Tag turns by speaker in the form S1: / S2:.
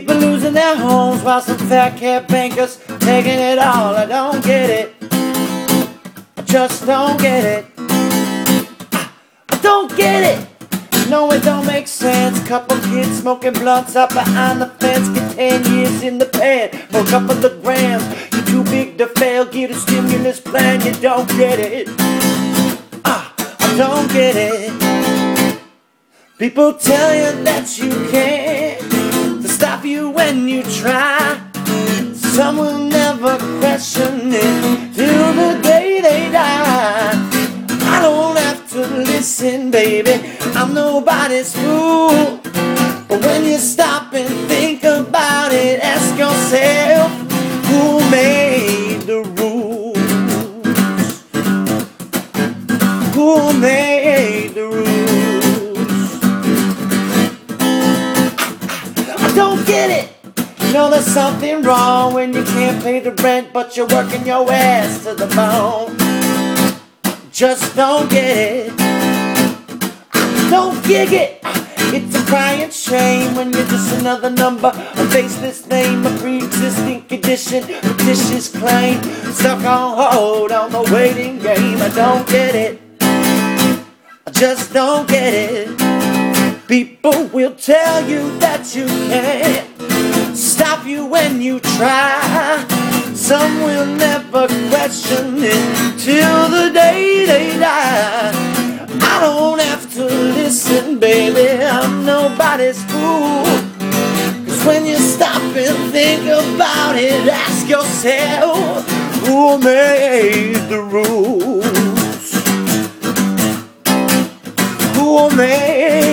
S1: their homes while some fat cat bankers taking it all. I don't get it. I just don't get it. I don't get it. No, it don't make sense. Couple kids smoking blunts up behind the fence. Get 10 years in the pen for a couple of grams. You're too big to fail. Get a stimulus plan. You don't get it. Ah, I don't get it. People tell you that you can't you try. Some will never question it till the day they die. I don't have to listen, baby. I'm nobody's fool. But when you stop and think about it, ask yourself who made the rules? Who made the rules? I don't get it. You know there's something wrong when you can't pay the rent, but you're working your ass to the bone. Just don't get it. Don't gig it. It's a crying shame when you're just another number, a faceless name, a pre-existing condition, vicious claim, stuck on hold on the waiting game. I don't get it. I just don't get it. People will tell you that you can't you try. Some will never question it till the day they die. I don't have to listen, baby. I'm nobody's fool. Cause when you stop and think about it, ask yourself who made the rules? Who made